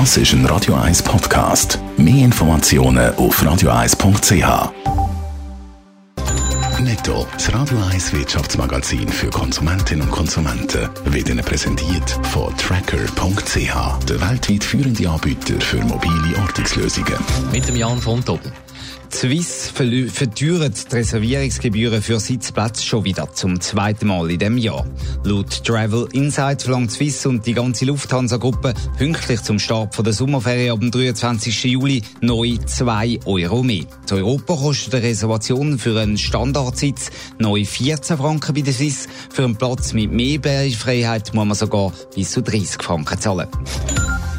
Das ist ein Radio 1 Podcast. Mehr Informationen auf radio1.ch. Netto, das Radio 1 Wirtschaftsmagazin für Konsumentinnen und Konsumenten, wird Ihnen präsentiert von Tracker.ch, der weltweit führende Anbieter für mobile Ortungslösungen. Mit dem Jan von Doppel. Swiss verteuert die Reservierungsgebühren für Sitzplätze schon wieder zum zweiten Mal in diesem Jahr. Laut Travel Insight verlangt Swiss und die ganze Lufthansa-Gruppe pünktlich zum Start der Sommerferien ab dem 23. Juli neu 2 Euro mehr. In Europa kostet eine Reservation für einen Standardsitz neu 14 Franken bei der Swiss. Für einen Platz mit mehr Beifreiheit muss man sogar bis zu 30 Franken zahlen.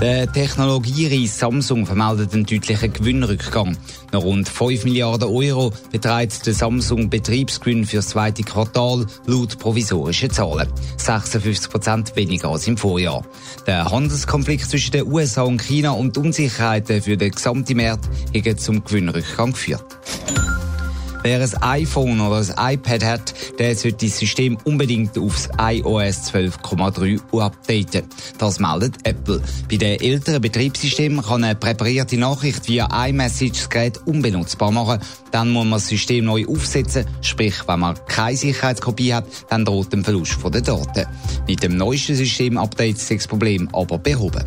Der Technologiereis Samsung vermeldet einen deutlichen Gewinnrückgang. Nach rund 5 Milliarden Euro beträgt der Samsung Betriebsgewinn für das zweite Quartal laut provisorischen Zahlen. 56 Prozent weniger als im Vorjahr. Der Handelskonflikt zwischen den USA und China und die Unsicherheiten für den gesamten Markt haben zum Gewinnrückgang geführt. Wer ein iPhone oder ein iPad hat, der sollte das System unbedingt aufs iOS 12,3 updaten. Das meldet Apple. Bei den älteren Betriebssystemen kann eine präparierte Nachricht via iMessage das Gerät unbenutzbar machen. Dann muss man das System neu aufsetzen, sprich, wenn man keine Sicherheitskopie hat, dann droht ein Verlust der Daten. Mit dem neuesten System-Update ist das Problem aber behoben.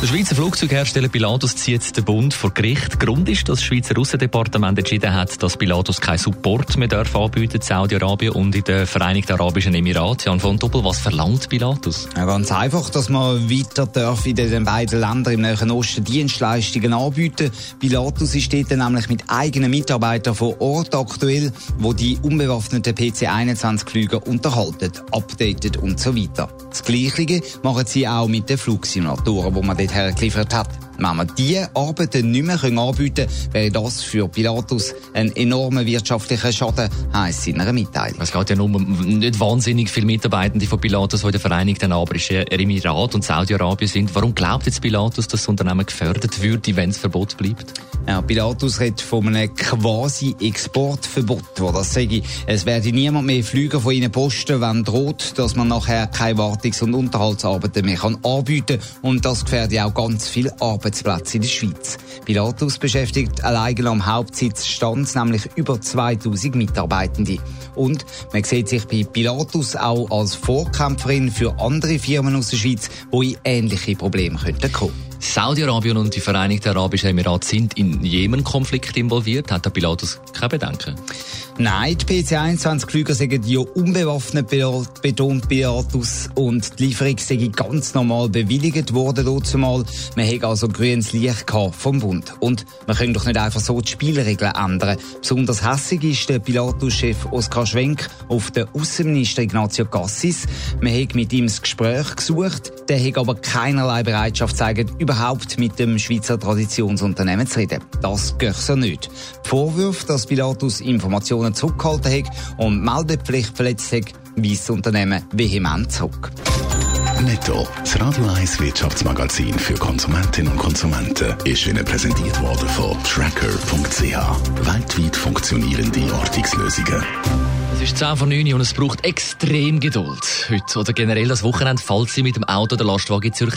Der Schweizer Flugzeughersteller Pilatus zieht den Bund vor Gericht. Grund ist, dass das Schweizer Russendepartement entschieden hat, dass Pilatus keinen Support mehr darf anbieten in Saudi-Arabien und in den Vereinigten Arabischen Emiraten. Jan von Doppel, was verlangt Pilatus? Ja, ganz einfach, dass man weiter darf in den beiden Ländern im Nahen Osten Dienstleistungen anbieten. Pilatus ist dort nämlich mit eigenen Mitarbeitern vor Ort aktuell, wo die unbewaffneten PC-21-Flüge unterhalten, updaten und so weiter. Das Gleiche machen sie auch mit den Flugsimulatoren, wo man dort hergeliefert hat. Wenn wir diese Arbeiten nicht mehr anbieten können, wäre das für Pilatus ein enormer wirtschaftlicher Schaden, heisst in einer Mitteilung. Es geht ja nur um nicht wahnsinnig viele Mitarbeitende von Pilatus, die in den Vereinigten Arabischen Emiraten und Saudi-Arabien sind. Warum glaubt jetzt Pilatus, dass das Unternehmen gefördert würde, wenn es Verbot bleibt? Ja, Pilatus redet von einem quasi Exportverbot, wo das sage Es werde niemand mehr Flüge von ihnen posten, wenn droht, dass man nachher keine Wartungs- und Unterhaltsarbeiten mehr kann anbieten und das gefährdet auch ganz viel Arbeit Arbeitsplätze in der Schweiz. Pilatus beschäftigt allein am Hauptsitz Stanz nämlich über 2000 Mitarbeitende. Und man sieht sich bei Pilatus auch als Vorkämpferin für andere Firmen aus der Schweiz, die in ähnliche Probleme könnten kommen. Saudi-Arabien und die Vereinigten Arabischen Emirate sind in Jemen-Konflikt involviert. Hat der Pilatus keine Bedenken? Nein, die PC-21-Flüger sind ja unbewaffnet betont Pilatus und die Lieferung sei ganz normal bewilligt worden dazumal. Man hat also grünes Licht vom Bund. Und man kann doch nicht einfach so die Spielregeln ändern. Besonders hässig ist der Pilatus-Chef Oskar Schwenk auf den Außenminister Ignazio Cassis. Man hat mit ihm das Gespräch gesucht, der hat aber keinerlei Bereitschaft gezeigt, überhaupt mit dem Schweizer Traditionsunternehmen zu reden. Das geht so nicht. Die Vorwürfe, dass Pilatus Informationen zurückgehalten hat und Meldepflicht verletzt hat, weist das Unternehmen vehement zurück. Netto, das Radio 1 Wirtschaftsmagazin für Konsumentinnen und Konsumenten, ist Ihnen präsentiert worden von Tracker.ch. Weltweit funktionierende Ortungslösungen. Es ist 10 von 9 und es braucht extrem Geduld. Heute oder generell das Wochenende, falls Sie mit dem Auto oder Lastwagen in Zürich